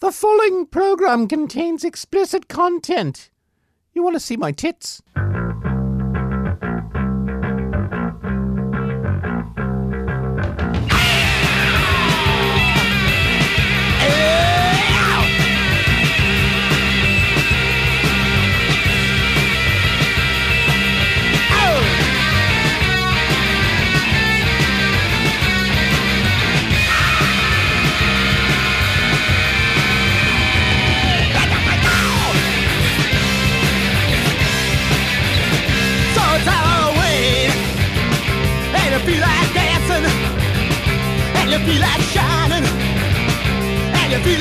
the following program contains explicit content. You want to see my tits?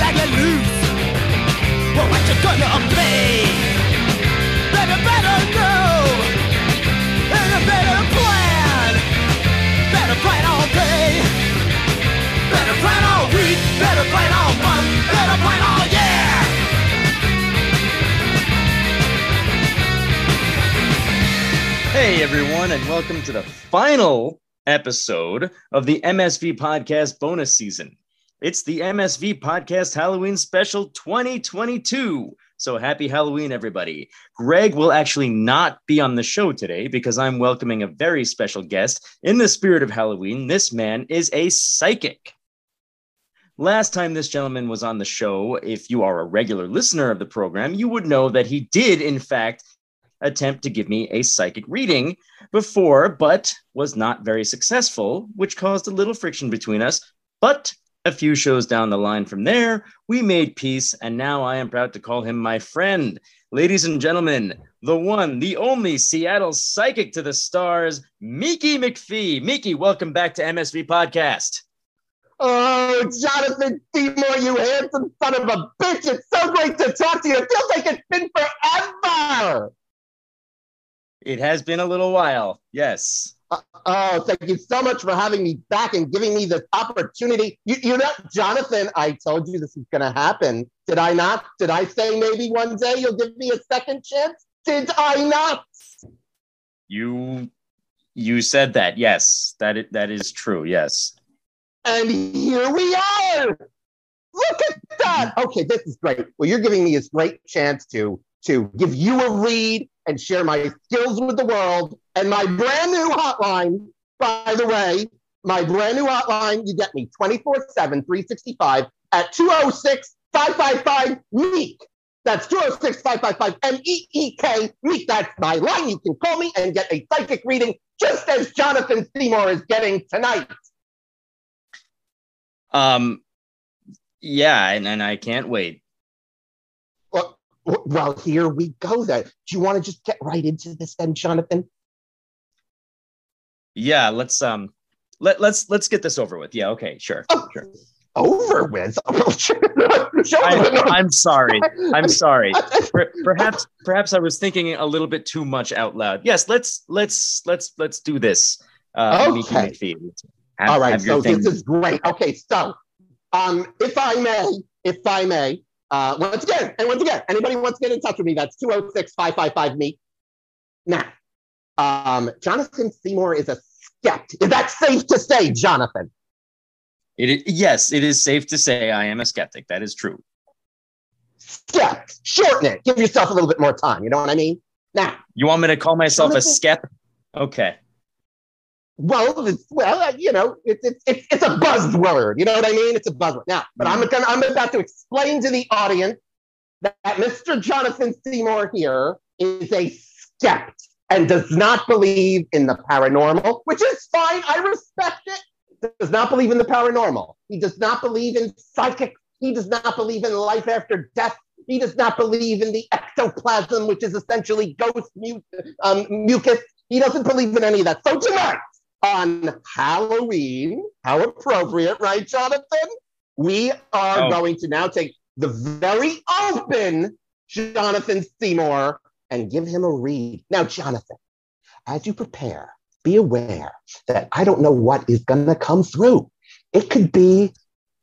Like you're loose. Well, what you gonna play? Better, better know, and you better plan. Better plan all day, better plan all week, better plan all month, better plan all year. Hey, everyone, and welcome to the final episode of the MSV Podcast bonus season. It's the MSV Podcast Halloween Special 2022. So happy Halloween, everybody. Greg will actually not be on the show today because I'm welcoming a very special guest. In the spirit of Halloween, this man is a psychic. Last time this gentleman was on the show, if you are a regular listener of the program, you would know that he did, in fact, attempt to give me a psychic reading before, but was not very successful, which caused a little friction between us. But a few shows down the line from there, we made peace, and now I am proud to call him my friend. Ladies and gentlemen, the one, the only Seattle psychic to the stars, Meekie McPhee. Meekie, welcome back to MSV Podcast. Oh, Jonathan Seymour, you handsome son of a bitch. It's so great to talk to you. It feels like it's been forever. It has been a little while. Yes. Uh, oh, thank you so much for having me back and giving me this opportunity. You, you know, Jonathan, I told you this was going to happen. Did I not? Did I say maybe one day you'll give me a second chance? Did I not? You you said that. Yes. That i- that is true. Yes. And here we are. Look at that. Okay, this is great. Well, you're giving me this great chance to to give you a read and share my skills with the world. And my brand new hotline, by the way, my brand new hotline, you get me 24 7, 365 at 206 555 MEEK. That's 206 555 M E E K MEEK. That's my line. You can call me and get a psychic reading just as Jonathan Seymour is getting tonight. Um, yeah, and, and I can't wait. Well, well, here we go then. Do you want to just get right into this then, Jonathan? Yeah, let's um, let let's let's get this over with. Yeah, okay, sure, Oh, sure. Over with. I, I'm sorry. I'm sorry. Perhaps perhaps I was thinking a little bit too much out loud. Yes, let's let's let's let's do this. Uh, Okay. Have- All right, so thing. this is great. Okay, so um, if I may, if I may, uh, once again, and once again, anybody wants to get in touch with me, that's 206 555 me. Now, um, Jonathan Seymour is a skeptic. Is that safe to say, Jonathan? It yes, it is safe to say I am a skeptic. That is true. Skept. Shorten it. Give yourself a little bit more time. You know what I mean? Now, You want me to call myself a Jonathan- skep? Okay. Well, it's, well, uh, you know, it's it's it's it's a buzzword. You know what I mean? It's a buzzword. Now, but I'm gonna I'm about to explain to the audience that, that Mr. Jonathan Seymour here is a skept and does not believe in the paranormal, which is fine. I respect it. Does not believe in the paranormal. He does not believe in psychic. He does not believe in life after death. He does not believe in the ectoplasm, which is essentially ghost mu- um, mucus. He doesn't believe in any of that. So tonight, on Halloween, how appropriate, right, Jonathan? We are Oh. going to now take the very open Jonathan Seymour and give him a read. Now, Jonathan, as you prepare, be aware that I don't know what is going to come through. It could be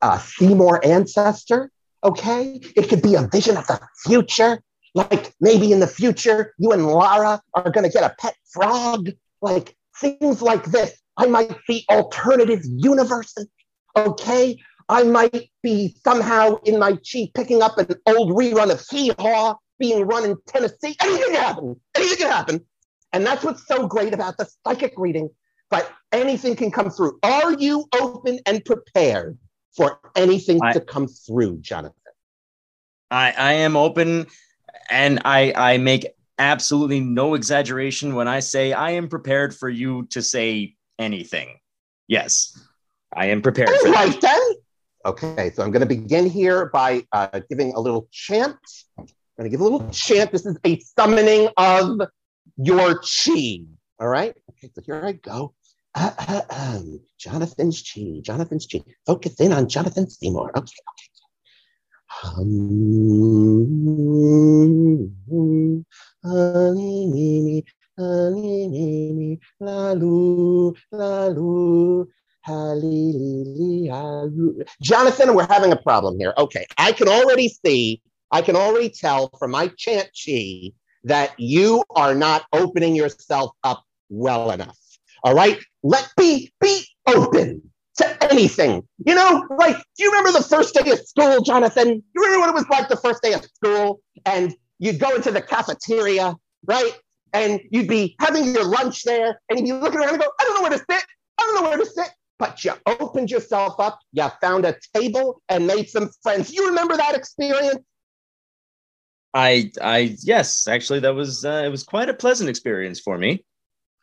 a Seymour ancestor, okay? It could be a vision of the future. Like maybe in the future, you and Lara are going to get a pet frog. Like things like this. I might see alternative universes, okay? I might be somehow in my chi picking up an old rerun of Hee Haw being run in Tennessee. Anything can happen. Anything can happen. And that's what's so great about the psychic reading. But anything can come through. Are you open and prepared for anything I- to come through, Jonathan? I, I am open and I, I make absolutely no exaggeration when I say I am prepared for you to say anything. Yes, I am prepared for All that. right then. Okay, so I'm going to begin here by uh, giving a little chant. I'm going to give a little chant. This is a summoning of your chi. All right. Okay, so here I go. Uh, uh, um, Jonathan's chi. Jonathan's chi. Focus in on Jonathan Seymour. Okay. Okay. Um, honey, honey, la lu, la lu, Hallelujah. hallelujah. Jonathan, we're having a problem here. Okay, I can already see, I can already tell from my chant chi that you are not opening yourself up well enough. All right, let me be open to anything. You know, like, do you remember the first day of school, Jonathan? You remember what it was like the first day of school? And you'd go into the cafeteria, right? And you'd be having your lunch there, and you'd be looking around and go, I don't know where to sit. I don't know where to sit. But you opened yourself up, you found a table and made some friends. You remember that experience? I, I, yes, actually, that was, uh, it was quite a pleasant experience for me.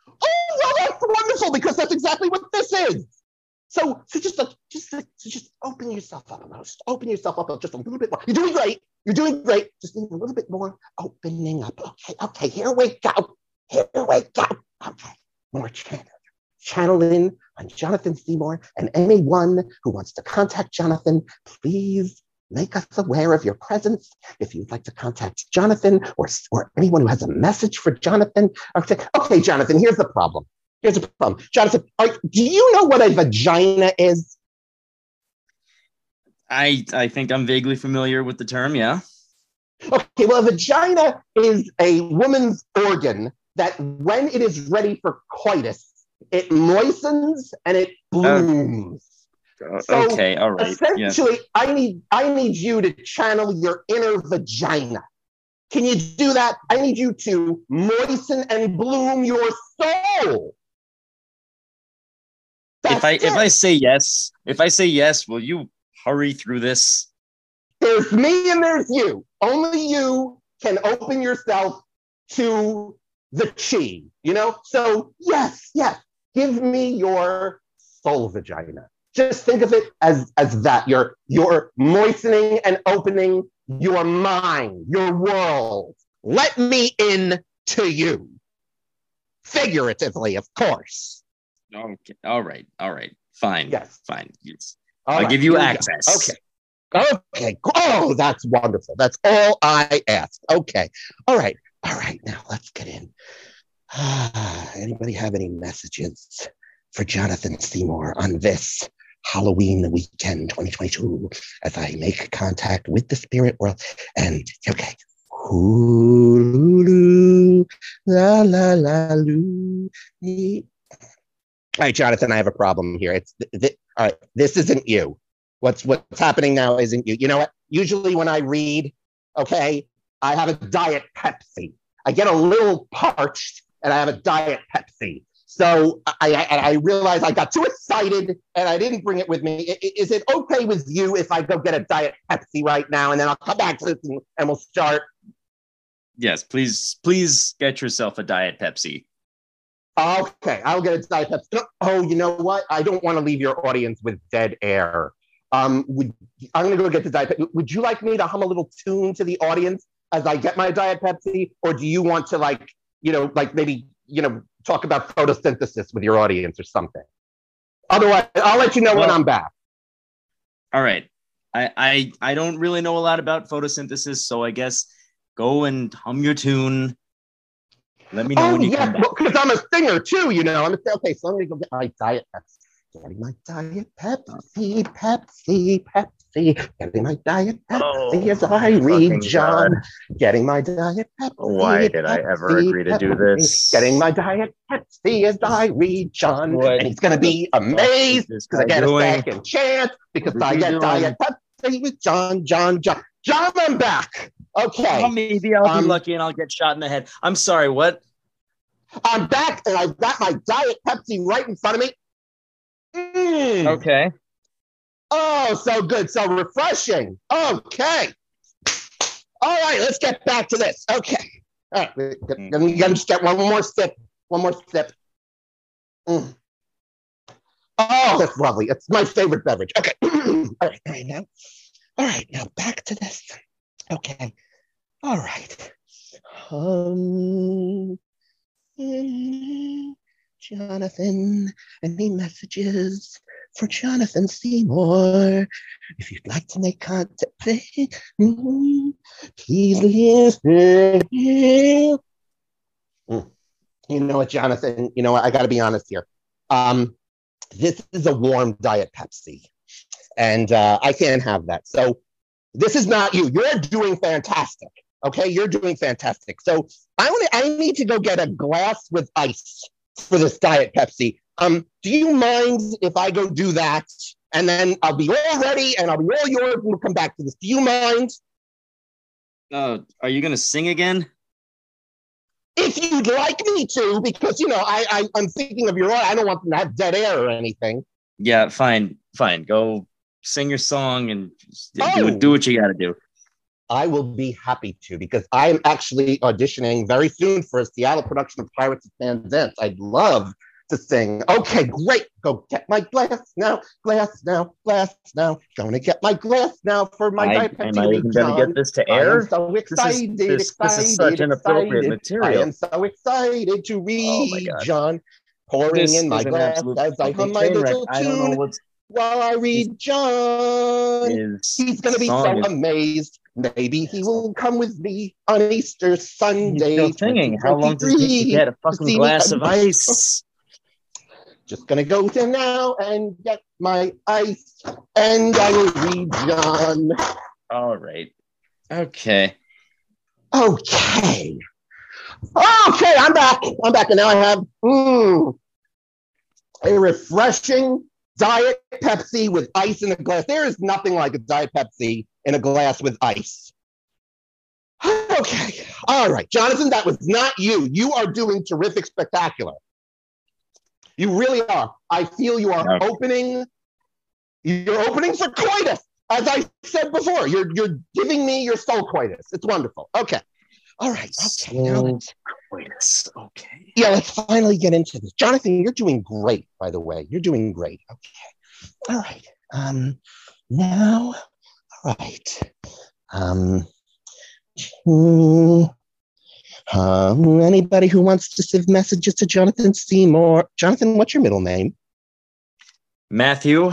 Oh, well, that's wonderful because that's exactly what this is. So, so just, uh, just, so just open yourself up a little. Just open yourself up just a little bit more. You're doing great. You're doing great. Just need a little bit more opening up. Okay, okay. Here we go. Here we go. Okay, more channel. Channel in on Jonathan Seymour and anyone who wants to contact Jonathan. Please make us aware of your presence. If you'd like to contact Jonathan or, or anyone who has a message for Jonathan, okay, okay, Jonathan. Here's the problem. Here's the problem. Jonathan, are, do you know what a vagina is? I, I think I'm vaguely familiar with the term. Yeah. Okay, well, a vagina is a woman's organ that when it is ready for coitus, it moistens and it oh. blooms. So, okay. All right. Yeah. Essentially, I need I need you to channel your inner vagina. Can you do that? I need you to moisten and bloom your soul. If I, That's if. I say yes, if I say yes, will you hurry through this? There's me and there's you. Only you can open yourself to the chi, you know? So, yes, yes, give me your soul vagina. Just think of it as, as that. You're, you're moistening and opening your mind, your world. Let me in to you. Figuratively, of course. Okay. All right. All right. Fine. Yes. Fine. Yes. All I'll right, give you here access. Okay. Okay. Oh, that's wonderful. That's all I ask. Okay. All right. All right. Now let's get in. Ah, anybody have any messages for Jonathan Seymour on this Halloween weekend 2022 as I make contact with the spirit world? And okay. Hulu, la la la loo. All right, Jonathan, I have a problem here. It's th- th- all right. This isn't you. What's what's happening now isn't you. You know what? Usually when I read, okay, I have a diet Pepsi. I get a little parched, and I have a diet Pepsi. So I, I I realized I got too excited and I didn't bring it with me. I- Is it okay with you if I go get a diet Pepsi right now and then I'll come back to this and, and we'll start? Yes. Please, please get yourself a diet Pepsi. Okay, I'll get a diet Pepsi. Oh, you know what? I don't want to leave your audience with dead air. Um, would I'm gonna go get the diet Pepsi. Would you like me to hum a little tune to the audience as I get my diet Pepsi, or do you want to like, you know, like maybe you know, talk about photosynthesis with your audience or something? Otherwise, I'll let you know when I'm back. All right. I, I I don't really know a lot about photosynthesis, so I guess go and hum your tune. Let me know Oh when you yeah, come back. because I'm a singer too. You know, I'm a, okay. So I'm gonna go get my diet Pepsi. Getting my diet Pepsi, Pepsi, Pepsi. Pepsi. Getting my Diet Pepsi Oh, as I read John. God. Getting my Diet Pepsi. Why did I ever Pepsi, agree to do this? Getting my Diet Pepsi as I read John. What And he's going to be amazed because I guy get a second chance because I get doing? Diet Pepsi with John, John, John. John, I'm back. Okay. Well, maybe I'll Um, be lucky and I'll get shot in the head. I'm sorry. What? I'm back and I've got my Diet Pepsi right in front of me. Mm. Okay. Oh, so good. So refreshing. Okay. All right, let's get back to this. Okay. All right. Let me, let me just get one more sip. One more sip. Mm. Oh, that's lovely. It's my favorite beverage. Okay. all right. All right. Now. All right. Now back to this. Okay. All right. Um, mm, Jonathan, any messages for Jonathan Seymour? If you'd like to make contact, please listen. Mm. You know what, Jonathan? You know what? I got to be honest here. Um, this is a warm Diet Pepsi, and uh, I can't have that. So this is not you. You're doing fantastic. Okay, you're doing fantastic. So I want. I need to go get a glass with ice for this Diet Pepsi. Um, do you mind if I go do that, and then I'll be all ready, and I'll be all yours, and we'll come back to this. Do you mind? Uh, are you gonna sing again? If you'd like me to, because you know I, I I'm thinking of your. I don't want them to have dead air or anything. Yeah, fine, fine. Go sing your song and do, Oh. do what you got to do. I will be happy to because I am actually auditioning very soon for a Seattle production of Pirates of Penzance. I'd love to sing. Okay, great. Go get my glass now, glass now, glass now. Gonna get my glass now for my I, Diet am I even gonna get this to air? I am so This is excited, this, this is such inappropriate excited. Material. I am so excited to oh read my God. John. Pouring This in my glass as I hum my little I don't know tune while I read John. He's going to be so is. amazed. Maybe he will come with me on Easter He's Sunday. still singing. How long does it take to get a fucking glass of ice? Just to go to now and get my ice, and I will read John. All right. Okay. Okay. Okay, I'm back. I'm back, and now I have mm, a refreshing Diet Pepsi with ice in a glass. There is nothing like a Diet Pepsi in a glass with ice. Okay. All right. Jonathan, that was not you. You are doing terrific, spectacular. You really are. I feel you are Okay. opening. You're opening for coitus. As I said before, you're you're giving me your soul coitus. It's wonderful. Okay. All right. Okay. Soul coitus. Okay. yeah, let's finally get into this. Jonathan, you're doing great, by the way. You're doing great. Okay. All right. Um, now, all right. Um, hmm, um, anybody who wants to send messages to Jonathan Seymour. Jonathan, what's your middle name? Matthew.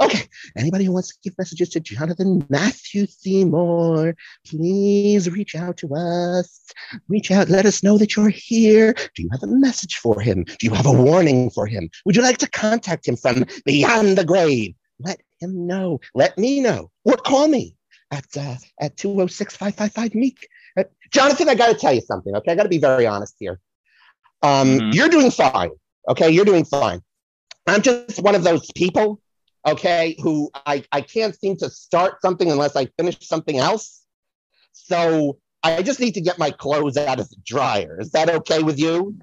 Okay. Anybody who wants to give messages to Jonathan Matthew Seymour, please reach out to us. Reach out. Let us know that you're here. Do you have a message for him? Do you have a warning for him? Would you like to contact him from beyond the grave? Let him know. Let me know. Or call me at uh, at 206 555 Meek. Jonathan, I got to tell you something. Okay. I got to be very honest here. Um, Mhm. You're doing fine. Okay. You're doing fine. I'm just one of those people okay, who I, I can't seem to start something unless I finish something else. So I just need to get my clothes out of the dryer. Is that okay with you?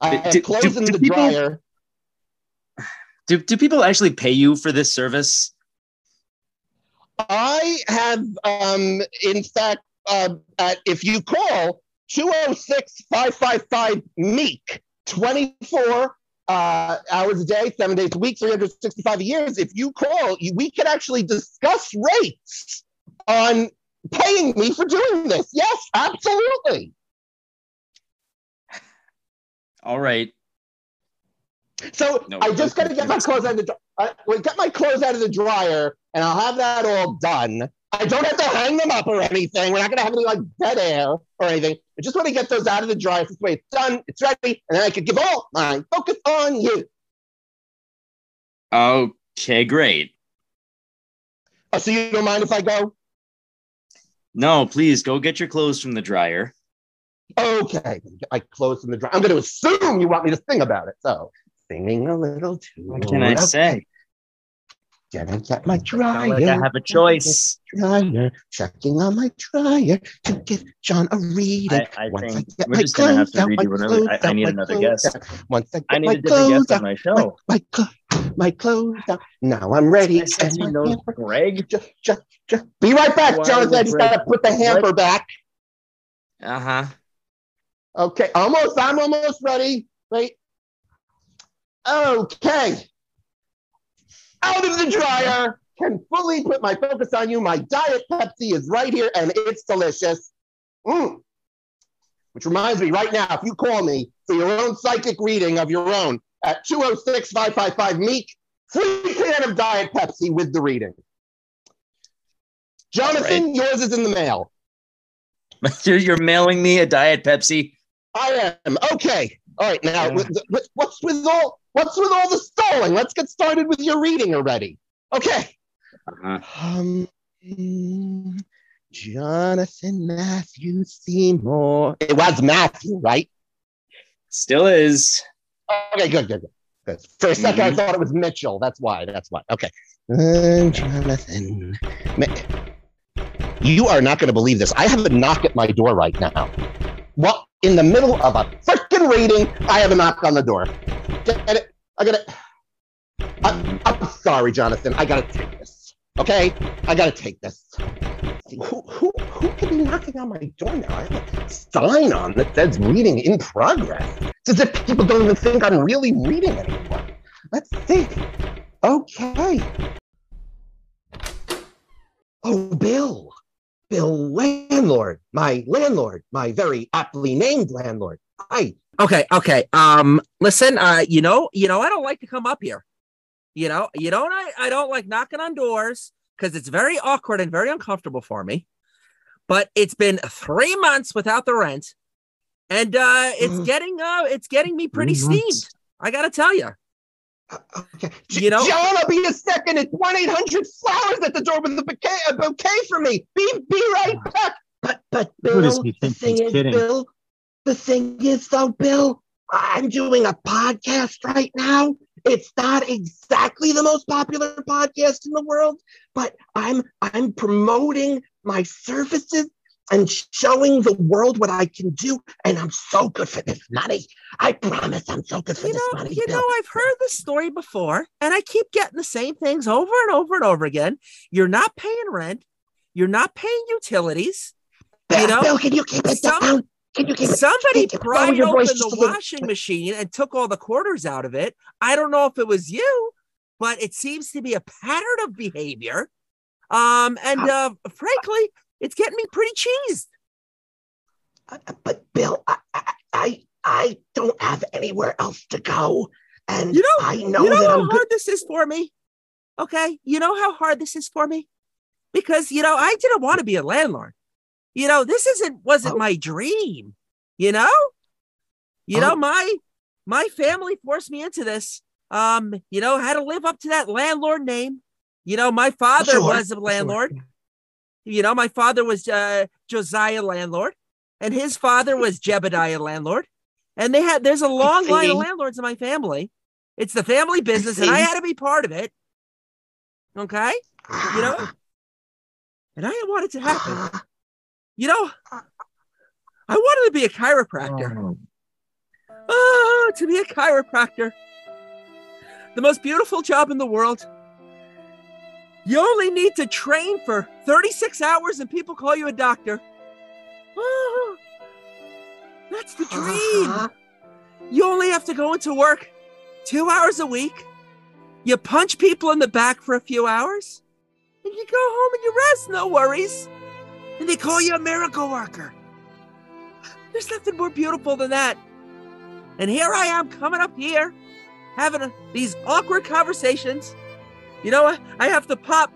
I have do- clothes do- in do the people- dryer. Do do people actually pay you for this service? I have, um, in fact, uh, at, if you call 206 555 Meek 24 uh, hours a day, seven days a week, 365 years, if you call, you, we can actually discuss rates on paying me for doing this. Yes, absolutely. All right. So No, I just got to get my clothes out of the I, well, get my clothes out of the dryer, and I'll have that all done. I don't have to hang them up or anything. We're not going to have any like dead air or anything. I just want to get those out of the dryer. This way, it's done. It's ready, and then I could give all my focus on you. Okay, great. Oh, so you don't mind if I go? No, please go get your clothes from the dryer. Okay, get my clothes from the dryer. I'm going to assume you want me to sing about it. So, singing a little too. What can I say? Gonna get my Not dryer. I have a choice. Dryer, checking on my dryer to give John a reading. I, I Once think get we're my just gonna have clothes to read my you another. clothes I, I need my another clothes guest. out. Once I get I need my a different clothes guest on out, my my, show. my, clo- my clothes out. Now I'm ready. I and he my knows hamper- Greg. Ju- ju- ju- Be right back, Why Jonathan. would I just gotta put the hamper back. Uh huh. Okay, almost. I'm almost ready. Wait. Okay. Out of the dryer. Can fully put my focus on you. My diet Pepsi is right here, and it's delicious. Mm. Which reminds me, right now, if you call me for your own psychic reading of your own at 206 555 Meek, free can of Diet Pepsi with the reading. Jonathan, yours is in the mail. You're, you're mailing me a diet Pepsi. I am okay. All right, now Yeah. with- with- what's with all what's with all the stalling? Let's get started with your reading already. Okay. Uh-huh. Um, Jonathan Matthew Seymour. It was Matthew, right? Still is. Okay, good, good, good. good. For a 2nd I Mhm. thought it was Mitchell. That's why. That's why. Okay. Uh, Jonathan. You are not going to believe this. I have a knock at my door right now. What? In the middle of a freaking reading, I have a knock on the door. Get it? I got it. I'm sorry, Jonathan. I got to take this. Okay? I got to take this. Who, who, who could be knocking on my door now? I have a sign on that says reading in progress. It's as if people don't even think I'm really reading anymore. Let's see. Okay. Oh, Bill. Bill Landlord. My landlord. My very aptly named landlord. Hi. Okay, okay. Um, listen, uh, you know, you know, I don't like to come up here. You know, you don't I, I don't like knocking on doors because it's very awkward and very uncomfortable for me. But it's been three months without the rent, and uh it's Mm. getting uh it's getting me pretty steamed. I gotta tell you. Okay. You know- John, I'll be a second. It's 1 800 flowers at the door with a bouquet, a bouquet for me. Be, be right back. But, but, Bill, the thing is, kidding? Bill, the thing is, though, Bill, I'm doing a podcast right now. It's not exactly the most popular podcast in the world, but I'm I'm promoting my services and showing the world what I can do. And I'm so good for this money. I promise I'm so good for You this know, money. you Bill. know, I've heard this story before, and I keep getting the same things over and over and over again. You're not paying rent, you're not paying utilities. Bill, you know, Bill, can you keep it some- down? Can you keep it Somebody it- pried your open voice the little washing machine and took all the quarters out of it. I don't know if it was you, but it seems to be a pattern of behavior. Um, and uh, frankly, it's getting me pretty cheesed. Uh, But Bill, I, I, I, I don't have anywhere else to go, and You know- I know you know that how I'm hard this is for me? Okay. You know how hard this is for me? Because, you know, I didn't want to be a landlord. You know, this isn't, wasn't Oh. my dream, you know? You know, Oh. my, my family forced me into this. Um, you know, had to live up to that landlord name. You know, my father Sure, was a sure. You know, my father was uh, Josiah landlord, and his father was Jebediah landlord. And they had there's a long line of landlords in my family. It's the family business, and I had to be part of it. Okay, you know, and I didn't want it to happen. You know, I wanted to be a chiropractor. Oh, to be a chiropractor. The most beautiful job in the world. You only need to train for 36 hours and people call you a doctor. Oh, that's the uh-huh. dream. You only have to go into work two hours a week. You punch people in the back for a few hours, and you go home and you rest, no worries. And they call you a miracle worker. There's nothing more beautiful than that. And here I am coming up here, having a, these awkward conversations. You know, I, I have to pop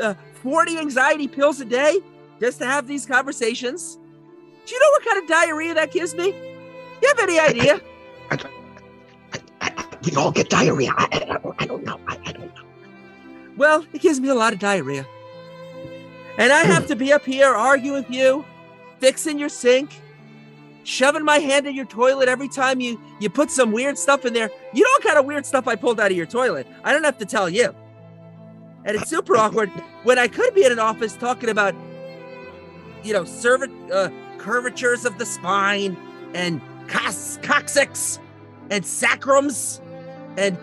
uh, 40 anxiety pills a day just to have these conversations. Do you know what kind of diarrhea that gives me? You have any idea? I, I, we all get diarrhea. I, I, don't- I know. I, I don't know. Well, it gives me a lot of diarrhea. And I have to be up here arguing with you, fixing your sink, shoving my hand in your toilet every time you you put some weird stuff in there. You know what kind of weird stuff I pulled out of your toilet? I don't have to tell you. And it's super awkward when I could be in an office talking about, you know, cervi- uh, curvatures of the spine and cos- coccyx and sacrums and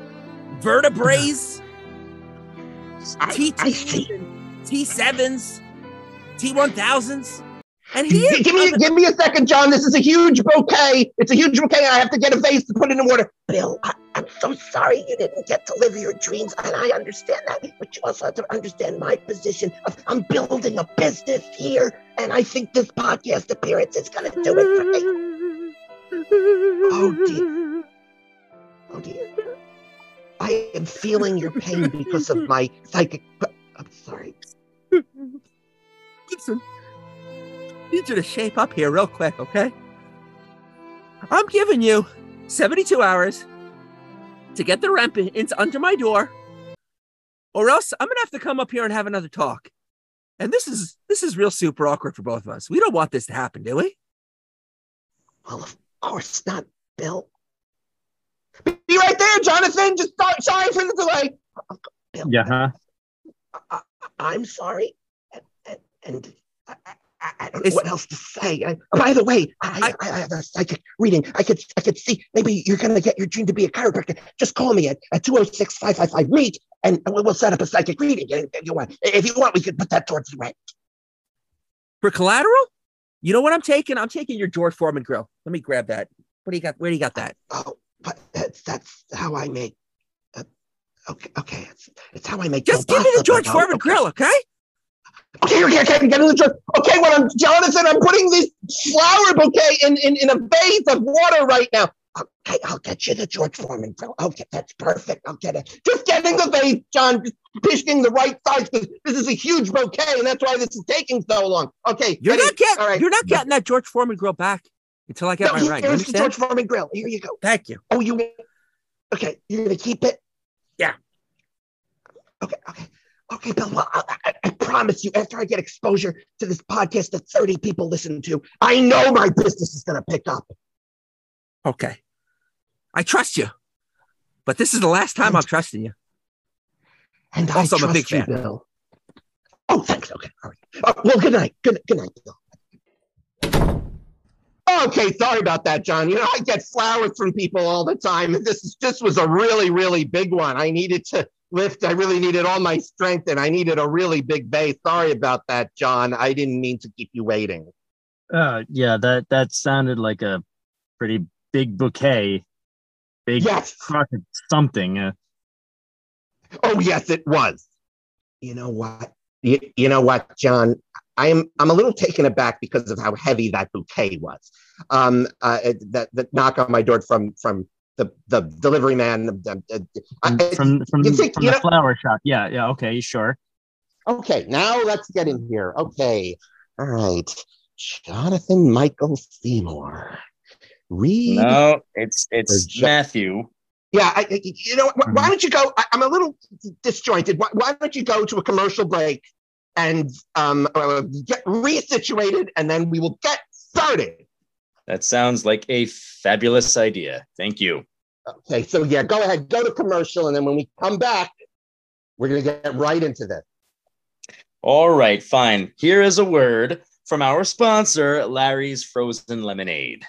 vertebrae, I, T I see. T7s, T1000s. And here, Give me, give me a second, John. This is a huge bouquet. It's a huge bouquet. I have to get a vase to put it in the water. Bill, I, I'm so sorry you didn't get to live your dreams, and I understand that. But you also have to understand my position of I'm building a business here, and I think this podcast appearance is going to do it for me. Oh dear. Oh dear. I am feeling your pain because of my psychic. I'm sorry. Listen, I need you to shape up here real quick, okay? I'm giving you 72 hours to get the rent into under my door, or else I'm gonna have to come up here and have another talk. And this is this is real super awkward for both of us. We don't want this to happen, do we? Well, of course not, Bill. Be right there, Jonathan. Just sorry, sorry for the delay. Bill, Yeah, huh? I, I'm sorry, and, and, and I, I, I don't know what else to say. I, by the way, I, I, have a psychic reading. I could I could see maybe you're gonna get your dream to be a chiropractor. Just call me at at 206-555 meet, and we'll we'll set up a psychic reading. If you want, if you want, we could put that towards the rent. For collateral? You know what I'm taking? I'm taking your George Foreman grill. Let me grab that. What do you got? Where do you got that? Oh, but that's that's how I make. Uh, okay, okay, it's, it's how I make. Just give me the George Foreman grill, okay? Okay, okay, okay, get in the George. Okay, well, I'm Jonathan. I'm putting this flower bouquet in, in in a vase of water right now. Okay, I'll get you the George Foreman grill. Okay, that's perfect. I'll get it. Just getting the vase, John. Just picking the right size because this is a huge bouquet, and that's why this is taking so long. Okay, You're ready? not getting All right. you're not getting that George Foreman grill back until I get No, my right. You here's the? George Foreman grill. Here you go. Thank you. Oh, you. Okay, you're gonna keep it. Yeah. Okay, okay, okay, Bill. Well, I, I, I promise you, after I get exposure to this podcast that 30 people listen to, I know my business is gonna pick up. Okay. I trust you. But this is the last time I'm trusting you. And Also, I I'm a big you, fan. Bill. Oh, thanks. Okay, all right. Uh, well, good night. Good, good night, Bill. Okay, sorry about that, John. You know, I get flowers from people all the time. and This is this was a really, really big one. I needed to lift. I really needed all my strength, and I needed a really big bay. Sorry about that, John. I didn't mean to keep you waiting. Uh, yeah, that that sounded like a pretty big bouquet, big Yes. something. Uh, Oh, yes, it was. You know what? You, you know what, John? I'm I'm a little taken aback because of how heavy that bouquet was. Um, uh, that that knock on my door from from the the delivery man. uh, I- from from, you think- from you the know- flower shop. Yeah, yeah. Okay, sure. okay, now let's get in here. Okay, all right, Jonathan Michael Seymour. Read. No, it's it's Or Matthew. Yeah, I, I- you know, wh- why Mhm. don't you go? I, I'm a little disjointed. Why, why don't you go to a commercial break and um, uh, get resituated, and then we will get started. That sounds like a fabulous idea. Thank you. Okay, so yeah, go ahead, go to commercial, and then when we come back, we're gonna get right into this. All right, fine. Here is a word from our sponsor, Larry's Frozen Lemonade.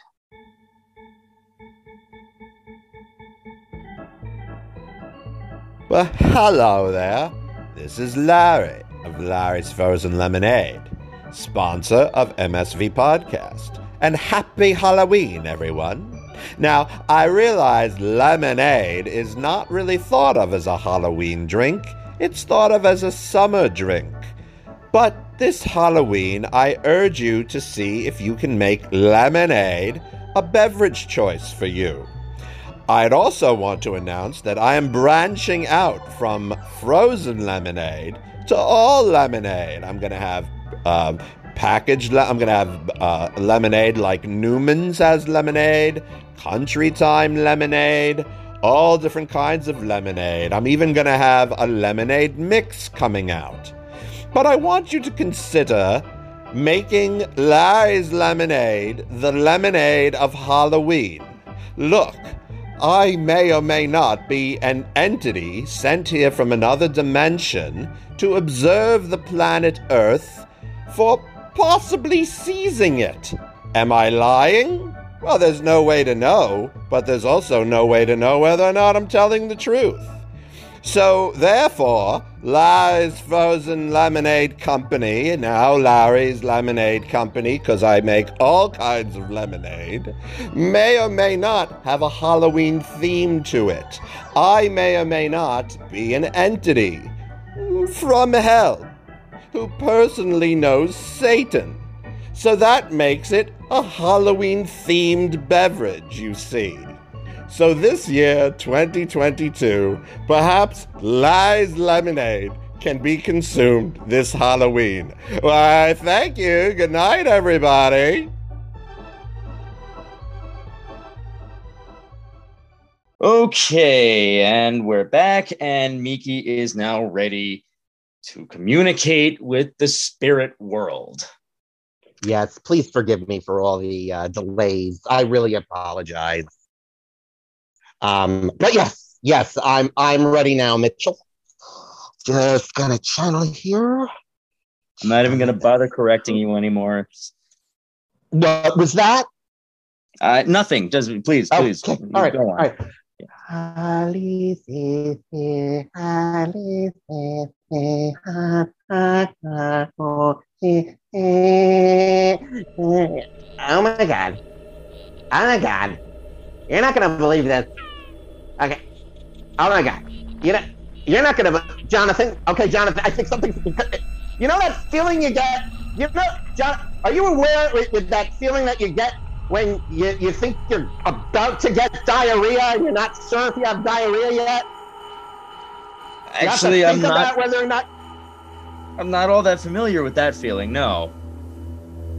Well, hello there. This is Larry of Larry's Frozen Lemonade, sponsor of MSV Podcast. And happy Halloween, everyone. Now, I realize lemonade is not really thought of as a Halloween drink, it's thought of as a summer drink. But this Halloween, I urge you to see if you can make lemonade a beverage choice for you. I'd also want to announce that I am branching out from frozen lemonade to all lemonade. I'm going to have um, packaged, le- I'm to have uh, lemonade like Newman's has lemonade, Country Time lemonade, all different kinds of lemonade. I'm even to have a lemonade mix coming out. But I want you to consider making Larry's lemonade the lemonade of Halloween. Look, I may or may not be an entity sent here from another dimension to observe the planet Earth for possibly seizing it. Am I lying? Well, there's no way to know, but there's also no way to know whether or not I'm telling the truth. So, therefore, Larry's Frozen Lemonade Company, now Larry's Lemonade Company, because I make all kinds of lemonade, may or may not have a Halloween theme to it. I may or may not be an entity from hell who personally knows Satan. So that makes it a Halloween themed beverage, you see. So this year, 2022, perhaps Lies Lemonade can be consumed this Halloween. Why, thank you. Good night, everybody. Okay, and we're back, and Meekie is now ready to communicate with the spirit world. Yes, please forgive me for all the uh, delays. I really apologize. Um, but yes, yes, I'm I'm ready now, Mitchell. Just gonna channel here. I'm not even going to bother correcting you anymore. What was that? Uh, nothing. Just please, please. Okay, all right, go on. right. Oh, my god. Oh my god. You're not gonna believe this. Okay. Oh my god. You know, you're not gonna, Jonathan. Okay, Jonathan. I think something's. You know that feeling you get. You know, John. Are you aware with, with that feeling that you get when you, you think you're about to get diarrhea and you're not sure if you have diarrhea yet? You Actually, I'm not. whether or not. I'm not all that familiar with that feeling. No.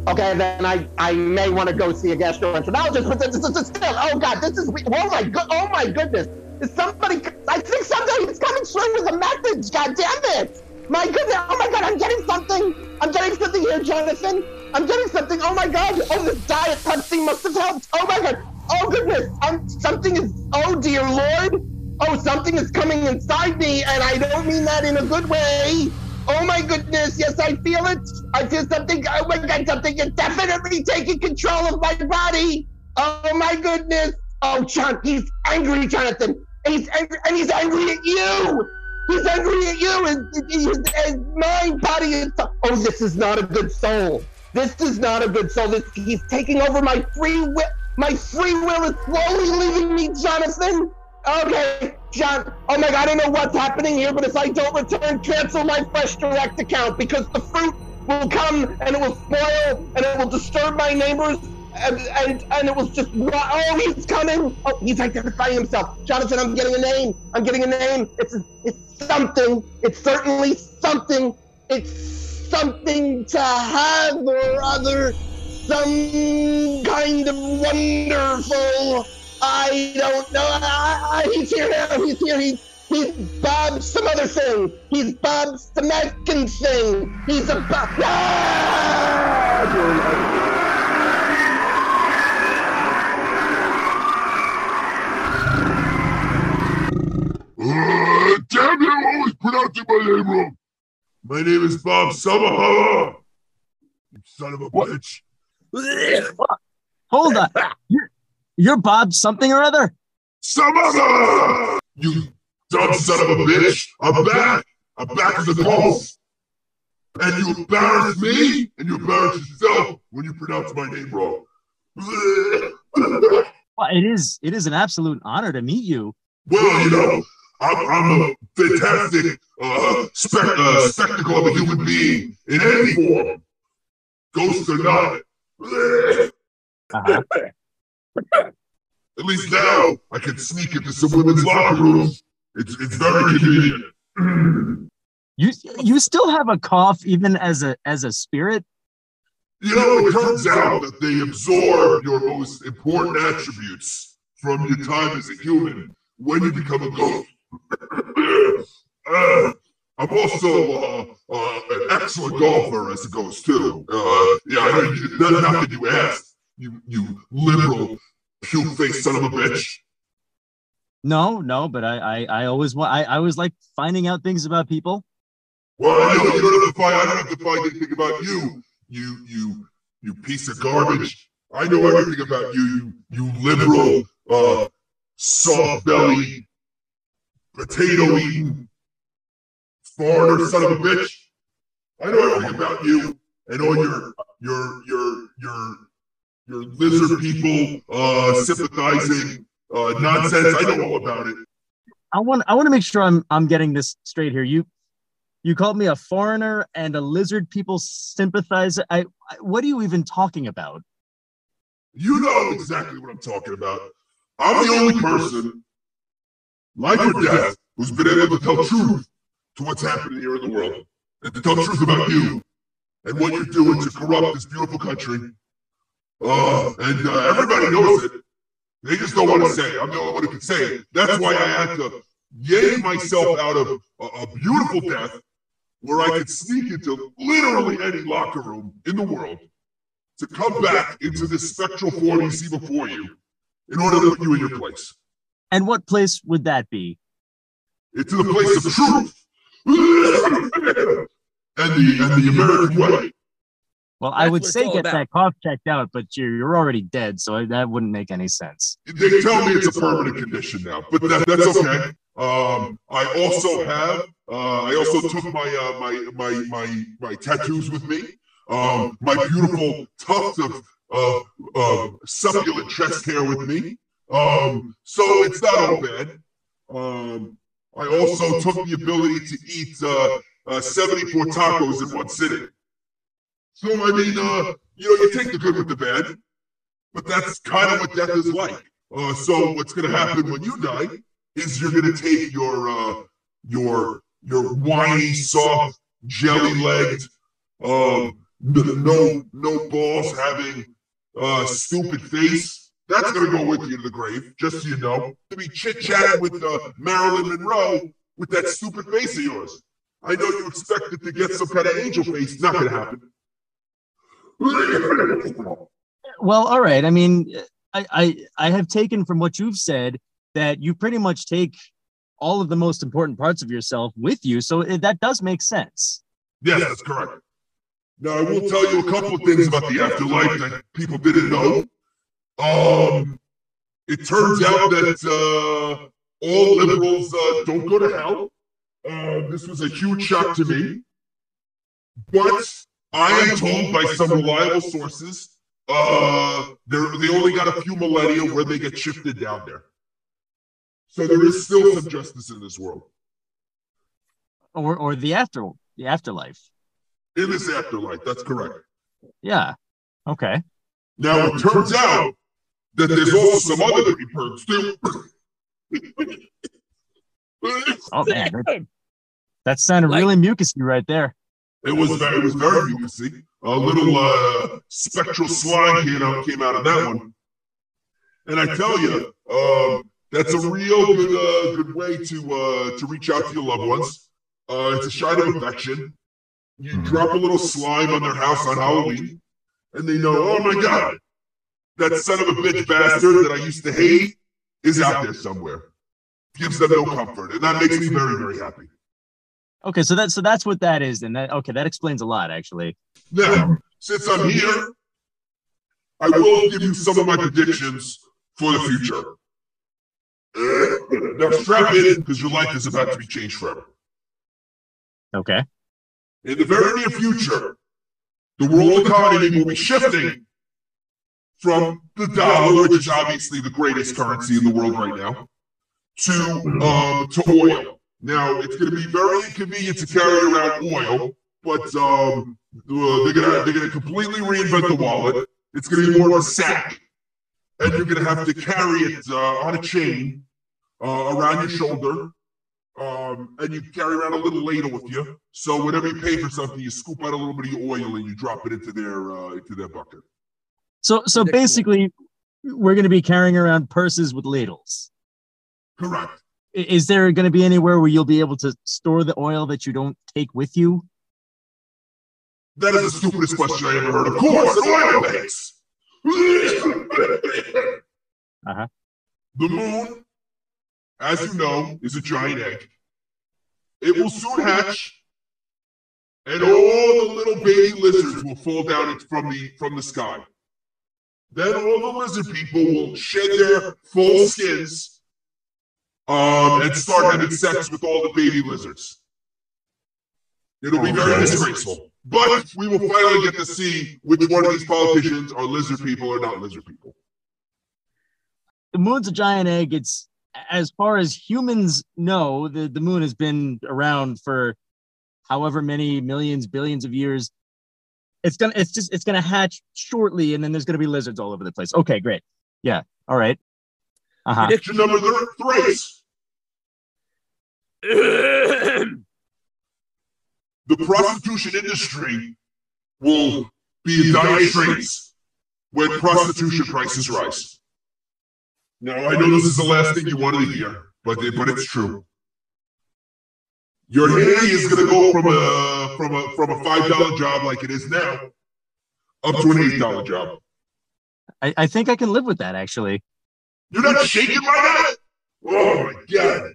Okay, then I, I may want to go see a gastroenterologist. But this, this is still. Oh God, this is. Oh my good. Oh my goodness. Is somebody? I think somebody is coming through with a message. God damn it! My goodness. Oh my God, I'm getting something. I'm getting something here, Jonathan. I'm getting something. Oh my God. Oh, this diet Pepsi must have helped. Oh my God. Oh goodness. I'm something is. Oh dear Lord. Oh, something is coming inside me, and I don't mean that in a good way. Oh my goodness, yes, I feel it. I feel something. Oh my God, something is definitely taking control of my body. Oh my goodness. Oh, John, he's angry, Jonathan. He's angry, and he's angry at you. He's angry at you. His, his mind, body, and soul. Oh, this is not a good soul. This is not a good soul. This, he's taking over my free will. My free will is slowly leaving me, Jonathan. Okay, John. Oh my God, I don't know what's happening here, but if I don't return, cancel my Fresh Direct account because the fruit will come and it will spoil and it will disturb my neighbors and and, and it was just oh he's coming! Oh he's identifying himself. Jonathan i'm getting a name. I'm getting a name. It's it's something. It's certainly something. It's something to have or other some kind of wonderful i don't know. I, I, he's here now. He's here. He's He's Bob some other thing. He's Bob Stemeckin thing. He's a Bob. Ah! Uh, damn you, always pronouncing my name wrong. My name is Bob Samahala. You son of a bitch. Hold on. You're, you're Bob something or other? Samahala! You dumb son of a bitch. I'm back. I'm back as a ghost. And you embarrass me and you embarrass yourself when you pronounce my name wrong. Well, it is it is an absolute honor to meet you. Well, you know, I'm, I'm a fantastic uh, spec- uh, spectacle of a human being in any form, ghost or not. Uh-huh. At least now I can sneak into some women's locker rooms. It's, it's very convenient. You you still have a cough even as a as a spirit? You know, it turns out that they absorb your most important attributes from your time as a human, when you become a ghost. Uh, I'm also uh, uh, an excellent golfer as a ghost too. Uh, yeah, I know you, not, not that you asked, you you liberal puke face son of a bitch. No, no, but I, I, I always want. I, I always like finding out things about people. Well, I know you don't have to find. I don't have to find anything about you. You you you piece of garbage. I know everything about you. You you liberal, uh, soft belly, potato eating, foreigner son of a bitch. I know everything about you and all your your your your your lizard people uh, sympathizing uh, nonsense. I don't know all about it. I want I want to make sure I'm I'm getting this straight here. You you called me a foreigner and a lizard people sympathizer. I, I what are you even talking about? You know exactly what I'm talking about. I'm the only person, life or death, who's been able to tell truth to what's happening here in the world and to tell truth about you and what you're doing to corrupt this beautiful country. Uh, and uh, everybody knows it. They just don't want to say it. I'm the only one who can say it. That's why I had to yank myself out of a, a beautiful death where I could sneak into literally any locker room in the world to come back into this spectral form you see before you in order to put you in your place. And what place would that be? It's the place of truth and the and the American way. Well, I would say get about. that cough checked out, but you're you're already dead, so that wouldn't make any sense. They tell me it's a permanent condition now, but that, that's okay. Um, I also have, uh, I also took my, uh, my, my, my, my tattoos with me. Um, my beautiful tuft of, of, of succulent chest hair with me. Um, so it's not all bad. Um, I also took the ability to eat, uh, uh, 74 tacos in one sitting. So, I mean, uh, you know, you take the good with the bad, but that's kind of what death is like. Uh, so what's going to happen when you die is you're going to take your uh, your your whiny, soft, jelly-legged, um, no no balls having uh, stupid face. That's going to go with you to the grave, just so you know. To be chit-chatting with uh, Marilyn Monroe with that stupid face of yours. I know you expected to get some kind of angel face. Not going to happen. Well, all right. I mean, I, I I have taken from what you've said that you pretty much take all of the most important parts of yourself with you, so it, that does make sense. Yes, that's correct. Now, I will tell you a couple of things about the afterlife that people didn't know. Um, it turns out that uh, all liberals uh, don't go to hell. Uh, this was a huge shock to me. But I am told by some reliable sources uh, they're, they only got a few millennia where they get shifted down there. So there is still some justice in this world, Or or the after the afterlife. in this afterlife. That's correct. Yeah. Okay. Now it turns out that there's also some other three perks too. Oh man, that, that sounded Like- really mucusy right there. It was very, it was very mucusy. A little uh, spectral slime came out, came out of that one. And I tell you, um, that's a real good, uh, good way to uh, to reach out to your loved ones. Uh, it's a sign of affection. You drop a little slime on their house on Halloween, and they know, oh my God, that son of a bitch bastard that I used to hate is out there somewhere. Gives them no comfort, and that makes me very, very happy. Okay, so that so that's what that is, and that okay, that explains a lot actually. Now, since I'm here, I will give you some of my predictions for the future. Now, strap in because your life is about to be changed forever. Okay. In the very near future, the world economy will be shifting from the dollar, which is obviously the greatest currency in the world right now, to um, to oil. Now, it's going to be very inconvenient to carry around oil, but um, uh, they're gonna they're gonna completely reinvent the wallet. It's going to be more of a sack, and you're going to have to carry it uh, on a chain uh, around your shoulder. Um, and you carry around a little ladle with you. So whenever you pay for something, you scoop out a little bit of your oil and you drop it into their uh, into their bucket. So so basically, we're going to be carrying around purses with ladles. Correct. Is there going to be anywhere where you'll be able to store the oil that you don't take with you? That is the stupidest question I ever heard. Of course, an oil banks. Uh-huh. The moon, as you know, is a giant egg. It will soon hatch, and all the little baby lizards will fall down from the from the sky. Then all the lizard people will shed their full skins um, and start having sex with all the baby lizards. It'll be very disgraceful. But we will finally get to see which one of these politicians are lizard people or not lizard people. The moon's a giant egg. It's as far as humans know, the, the moon has been around for however many millions, billions of years. It's gonna it's just it's gonna hatch shortly, and then there's gonna be lizards all over the place. Okay, great. Yeah. All right. Uh-huh. Prediction number three. the prostitution industry will be in dire straits when prostitution prices rise. Now, I know this is the last thing you wanted to hear, but, but it's true. Your handy is going to go from a from a from a five dollar job like it is now up to an eight dollar job. I, I think I can live with that actually. You're not shaking like that. Oh my god!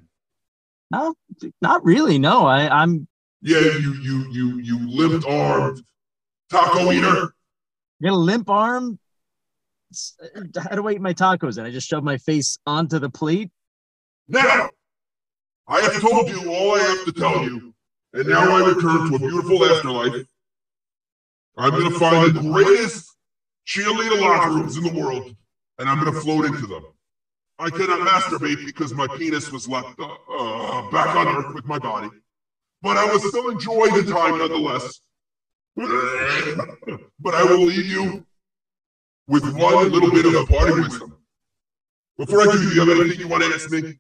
No, not really. No, I, I'm Yeah, you you you you limp armed taco eater. You got a limp arm. Uh, how do I eat my tacos? And I just shove my face onto the plate. Now, I have told you all I have to tell you, and now I return to a beautiful afterlife. I'm going to find the greatest cheerleader locker rooms in the world, and I'm going to float into them. I cannot masturbate because my penis was left uh, uh, back on Earth with my body, but I will still enjoy the time nonetheless. but I will leave you with one little bit of party wisdom. Before I do, do you have anything you want to ask me?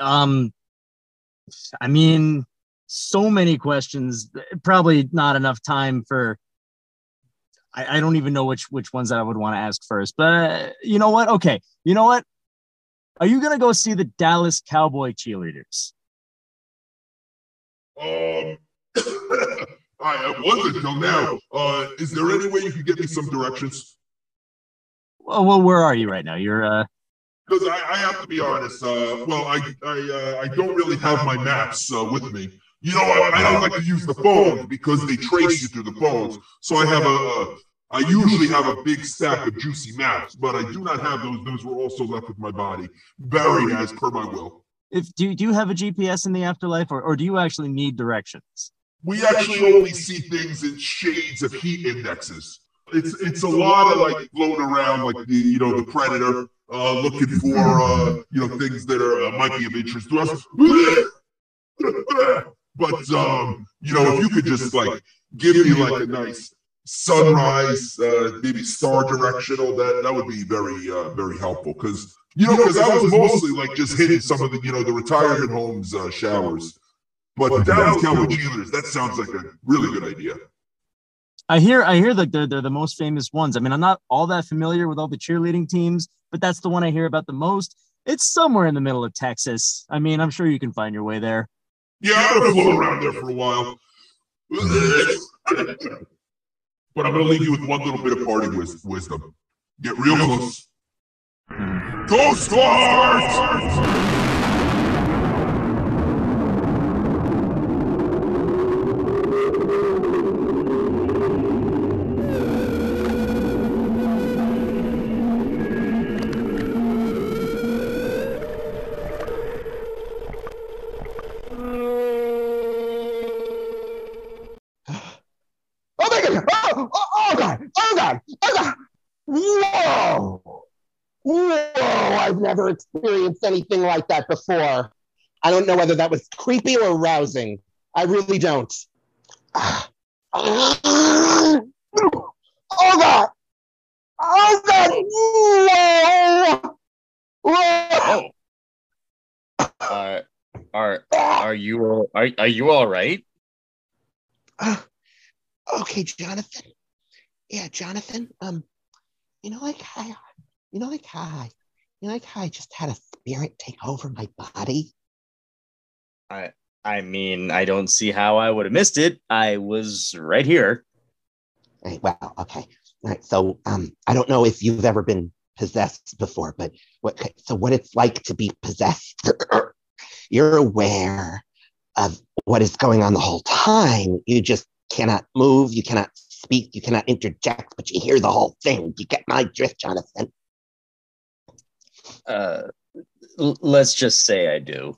Um, I mean, so many questions. Probably not enough time for. I, I don't even know which which ones that I would want to ask first. But uh, you know what? Okay, you know what? Are you gonna go see the Dallas Cowboy cheerleaders? Um, I wasn't until now. Uh, is there any way you could give me some directions? Well, well, where are you right now? You're uh. Because I, I have to be honest. Uh, well, I I, uh, I don't really have my maps uh, with me. You know, I, I don't like to use the phone because they trace you through the phones. So I have a, I usually have a big stack of juicy maps, but I do not have those. Those were also left with my body, buried as per my will. If do do you have a GPS in the afterlife, or or do you actually need directions? we actually only see things in shades of heat indexes. It's it's a lot of like floating around, like the you know the predator, uh, looking for uh, you know things that are uh, might be of interest to us. but um, you know, if you could just like give me like a nice sunrise, uh, maybe star directional, that that would be very uh, very helpful because you know because I was mostly like just hitting some of the you know the retirement homes uh, showers. But Dallas Cowboy cheerleaders, that sounds like a really good idea. I hear I hear that they're, they're the most famous ones. I mean, I'm not all that familiar with all the cheerleading teams, but that's the one I hear about the most. It's somewhere in the middle of Texas. I mean, I'm sure you can find your way there. Yeah, I'm gonna float around there for a while. but I'm gonna leave you with one little bit of party wis- wisdom. Get real close. Hmm. Go Stars! Never experienced anything like that before. I don't know whether that was creepy or arousing. I really don't. Oh god! Oh god! Uh, are are you all- are are you all right? Uh, okay, Jonathan. Yeah, Jonathan. Um, you know, like hi, you know, like hi. You like how I just had a spirit take over my body? I I mean, I don't see how I would have missed it. I was right here. Right, well, okay. All right. So um, I don't know if you've ever been possessed before, but what so what it's like to be possessed. You're aware of what is going on the whole time. You just cannot move, you cannot speak, you cannot interject, but you hear the whole thing. You get my drift, Jonathan. Uh, l- let's just say I do.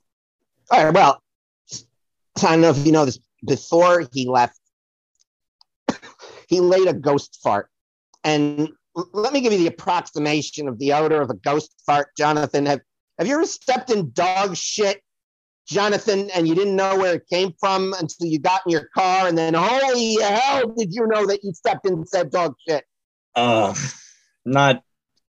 All right, well, I don't know if you know this. Before he left, he laid a ghost fart. And let me give you the approximation of the odor of a ghost fart, Jonathan. Have, have you ever stepped in dog shit, Jonathan, and you didn't know where it came from until you got in your car? And then, holy hell, did you know that you stepped in said dog shit? Uh, not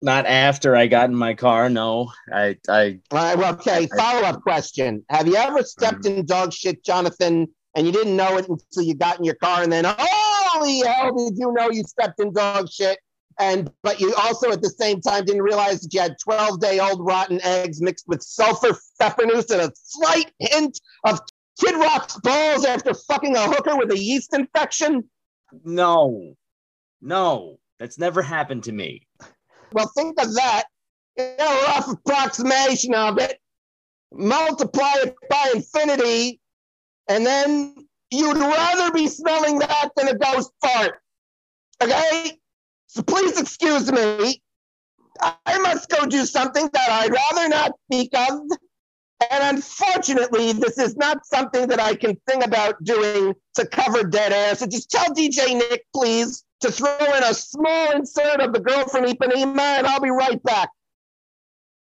not after I got in my car. No, I I All right, okay, follow up question. Have you ever stepped in dog shit, Jonathan, and you didn't know it until you got in your car? And then, holy hell, did you know you stepped in dog shit? And but you also at the same time didn't realize that you had 12 day old rotten eggs mixed with sulfur pfeffernuss and a slight hint of Kid Rock's balls after fucking a hooker with a yeast infection? no, no, that's never happened to me. Well, think of that. You know, rough approximation of it. Multiply it by infinity, and then you'd rather be smelling that than a ghost fart. Okay? So please excuse me. I must go do something that I'd rather not speak of. And unfortunately, this is not something that I can think about doing to cover dead air. So just tell DJ Nick, please, to throw in a small insert of the girl from Ipanema, and I'll be right back.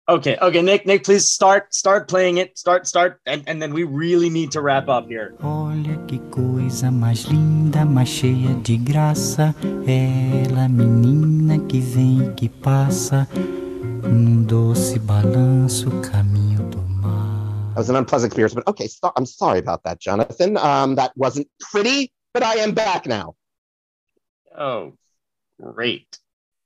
Okay, okay, Nick, Nick, please start start playing it. Start, start, and, and then we really need to wrap up here. Olha que coisa mais linda, mais cheia de graça. Ela, menina que vem e que passa, num doce balanço, caminho do mar. That was an unpleasant experience, but okay, so, I'm sorry about that, Jonathan. Um, that wasn't pretty, but I am back now. Oh, great.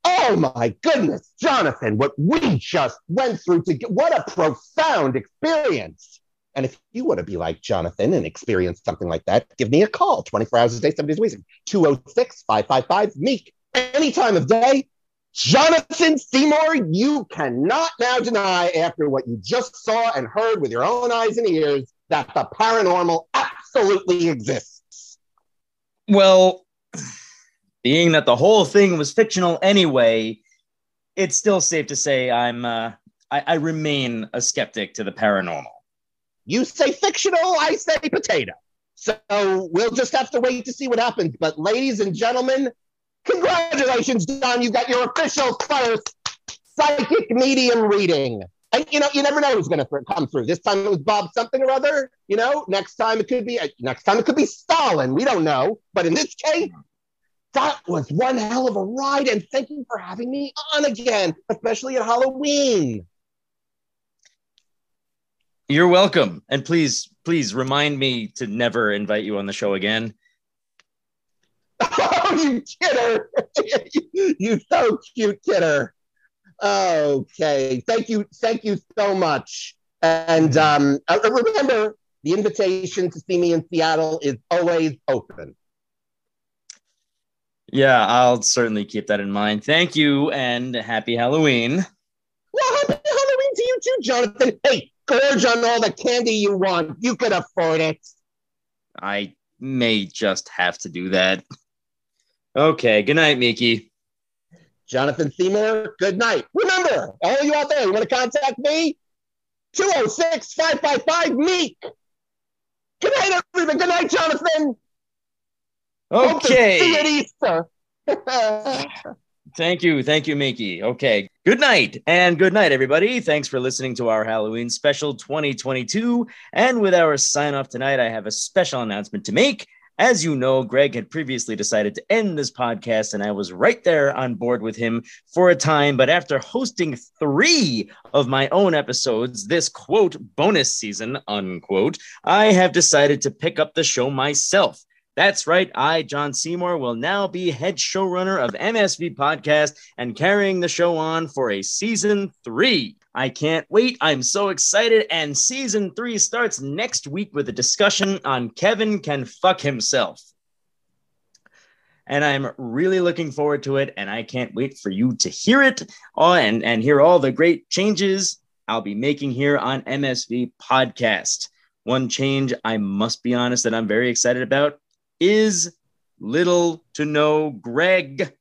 Oh my goodness, Jonathan, what we just went through to get, what a profound experience. And if you want to be like Jonathan and experience something like that, give me a call 24 hours a day, seven days a week, 206 555 Meek, any time of day. Jonathan Seymour, you cannot now deny after what you just saw and heard with your own eyes and ears that the paranormal absolutely exists. Well, being that the whole thing was fictional anyway, it's still safe to say I'm uh, I, I remain a skeptic to the paranormal. You say fictional, I say potato. So we'll just have to wait to see what happens. But ladies and gentlemen, congratulations, Don. You got your official first psychic medium reading. And you know, you never know who's going to come through. This time it was Bob something or other. You know, next time it could be next time it could be Stalin. We don't know. But in this case, that was one hell of a ride. And thank you for having me on again, especially at Halloween. You're welcome, and please, please remind me to never invite you on the show again. Oh, you kidder. you so cute kidder. Okay. Thank you. Thank you so much. And um, uh, remember, the invitation to see me in Seattle is always open. Yeah, I'll certainly keep that in mind. Thank you, and happy Halloween. Well, happy Halloween to you too, Jonathan. Hey, gorge on all the candy you want. You can afford it. I may just have to do that. Okay, good night, Meekie. Jonathan Seymour, good night. Remember, all of you out there, you want to contact me? 206 555 Meek. Good night, everybody. Good night, Jonathan. Hope to see you at Okay. Thank you. Thank you, Meekie. Okay. Good night. And good night, everybody. Thanks for listening to our Halloween special 2022. And with our sign off tonight, I have a special announcement to make. As you know, Greg had previously decided to end this podcast, and I was right there on board with him for a time. But after hosting three of my own episodes this quote bonus season, unquote, I have decided to pick up the show myself. That's right. I, Jon Seymour, will now be head showrunner of MSV Podcast and carrying the show on for a season three. I can't wait. I'm so excited. And season three starts next week with a discussion on Kevin Can Fuck Himself. And I'm really looking forward to it. And I can't wait for you to hear it all and, and hear all the great changes I'll be making here on MSV Podcast. One change I must be honest that I'm very excited about is little to no Greg.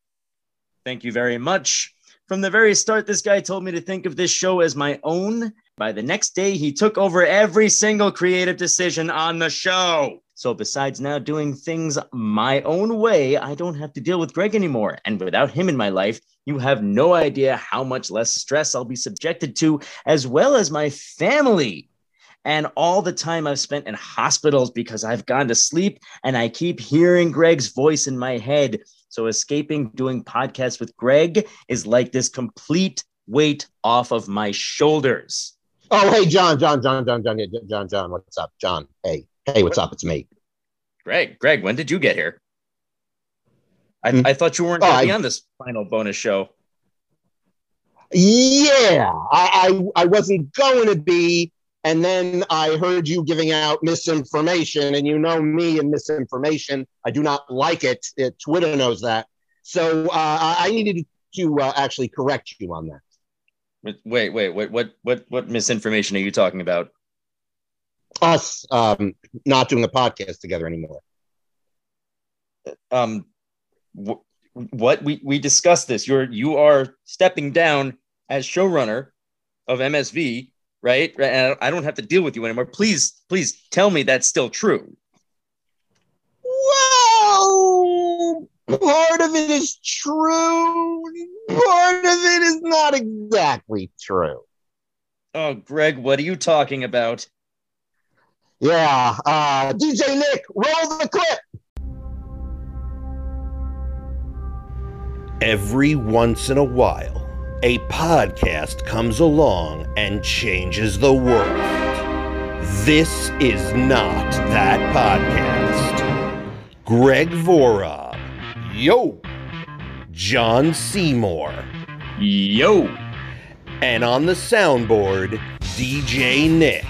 Thank you very much. From the very start, this guy told me to think of this show as my own. By the next day, he took over every single creative decision on the show. So, besides now doing things my own way, I don't have to deal with Greg anymore. And without him in my life, you have no idea how much less stress I'll be subjected to, as well as my family and all the time I've spent in hospitals because I've gone to sleep and I keep hearing Greg's voice in my head. So escaping doing podcasts with Greg is like this complete weight off of my shoulders. Oh, hey, Jon, Jon, Jon, Jon, Jon, Jon, Jon, what's up? Jon, hey, hey, what's up? It's me. Greg, Greg, when did you get here? I, Hmm. I thought you weren't Oh, going to be I- on this final bonus show. Yeah, I, I I wasn't going to be, and then I heard you giving out misinformation, and you know me and misinformation. I do not like it. Uh, Twitter knows that. So uh, I I needed to uh, actually correct you on that. Wait, wait, wait, what, what, what misinformation are you talking about? Us um, not doing a podcast together anymore. um wh- what we we discussed this you're you are stepping down as showrunner of msv right Right, and i don't have to deal with you anymore please please tell me that's still true Well, part of it is true. Part of it is not exactly true. oh greg what are you talking about Yeah, uh, DJ Nick, roll the clip. Every once in a while, a podcast comes along and changes the world. This is not that podcast. Greg Vorab, yo, Jon Seymour, yo and on the soundboard, DJ Nick.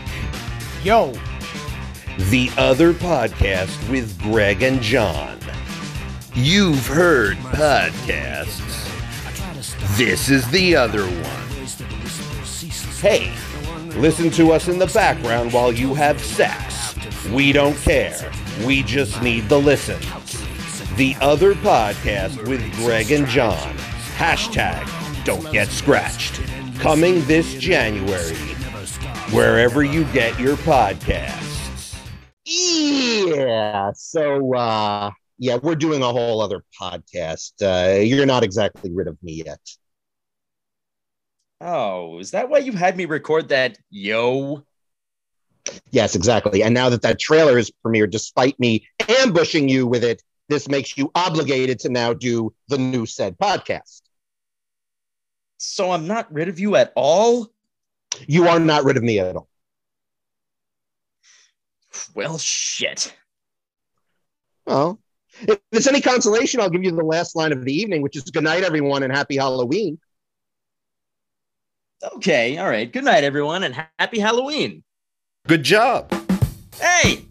Yo, the other podcast with Greg and Jon. You've heard podcasts. This is the other one. Hey, listen to us in the background while you have sex. We don't care. We just need the listens. The other podcast with Greg and Jon. Hashtag don't get scratched. Coming this January, wherever you get your podcasts. Yeah. So, uh, yeah, we're doing a whole other podcast. Uh, you're not exactly rid of me yet. oh is that why you had me record that yo Yes, exactly. And now that that trailer is premiered, despite me ambushing you with it, this makes you obligated to now do the new said podcast. so i'm not rid of you at all You are not rid of me at all. well shit Well, if it's any consolation, I'll give you the last line of the evening, which is good night, everyone, and happy Halloween. okay all right good night everyone and happy halloween Good job. hey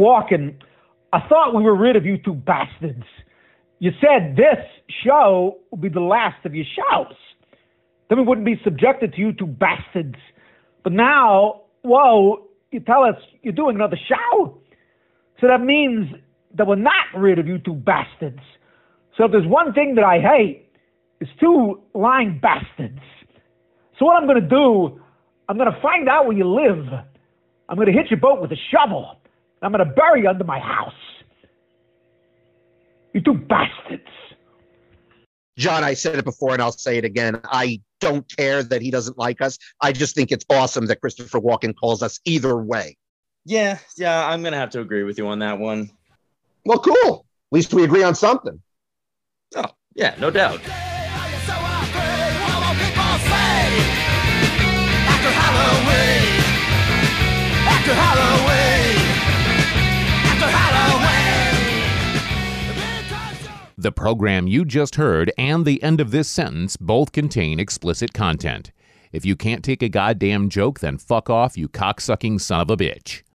Walken, I thought we were rid of you two bastards. You said this show would be the last of your shows. Then we wouldn't be subjected to you two bastards. But now, whoa, you tell us you're doing another show. So that means that we're not rid of you two bastards. So if there's one thing that I hate, it's two lying bastards. So what I'm going to do, I'm going to find out where you live. I'm going to hit your boat with a shovel. I'm going to bury you under my house. You two bastards. Jon, I said it before and I'll say it again. I don't care that he doesn't like us. I just think it's awesome that Christopher Walken calls us either way. Yeah, yeah, I'm gonna have to agree with you on that one. Well, cool. At least we agree on something. Oh, yeah, no doubt. After Halloween, after Halloween, The program you just heard and the end of this sentence both contain explicit content. If you can't take a goddamn joke, then fuck off, you cocksucking son of a bitch.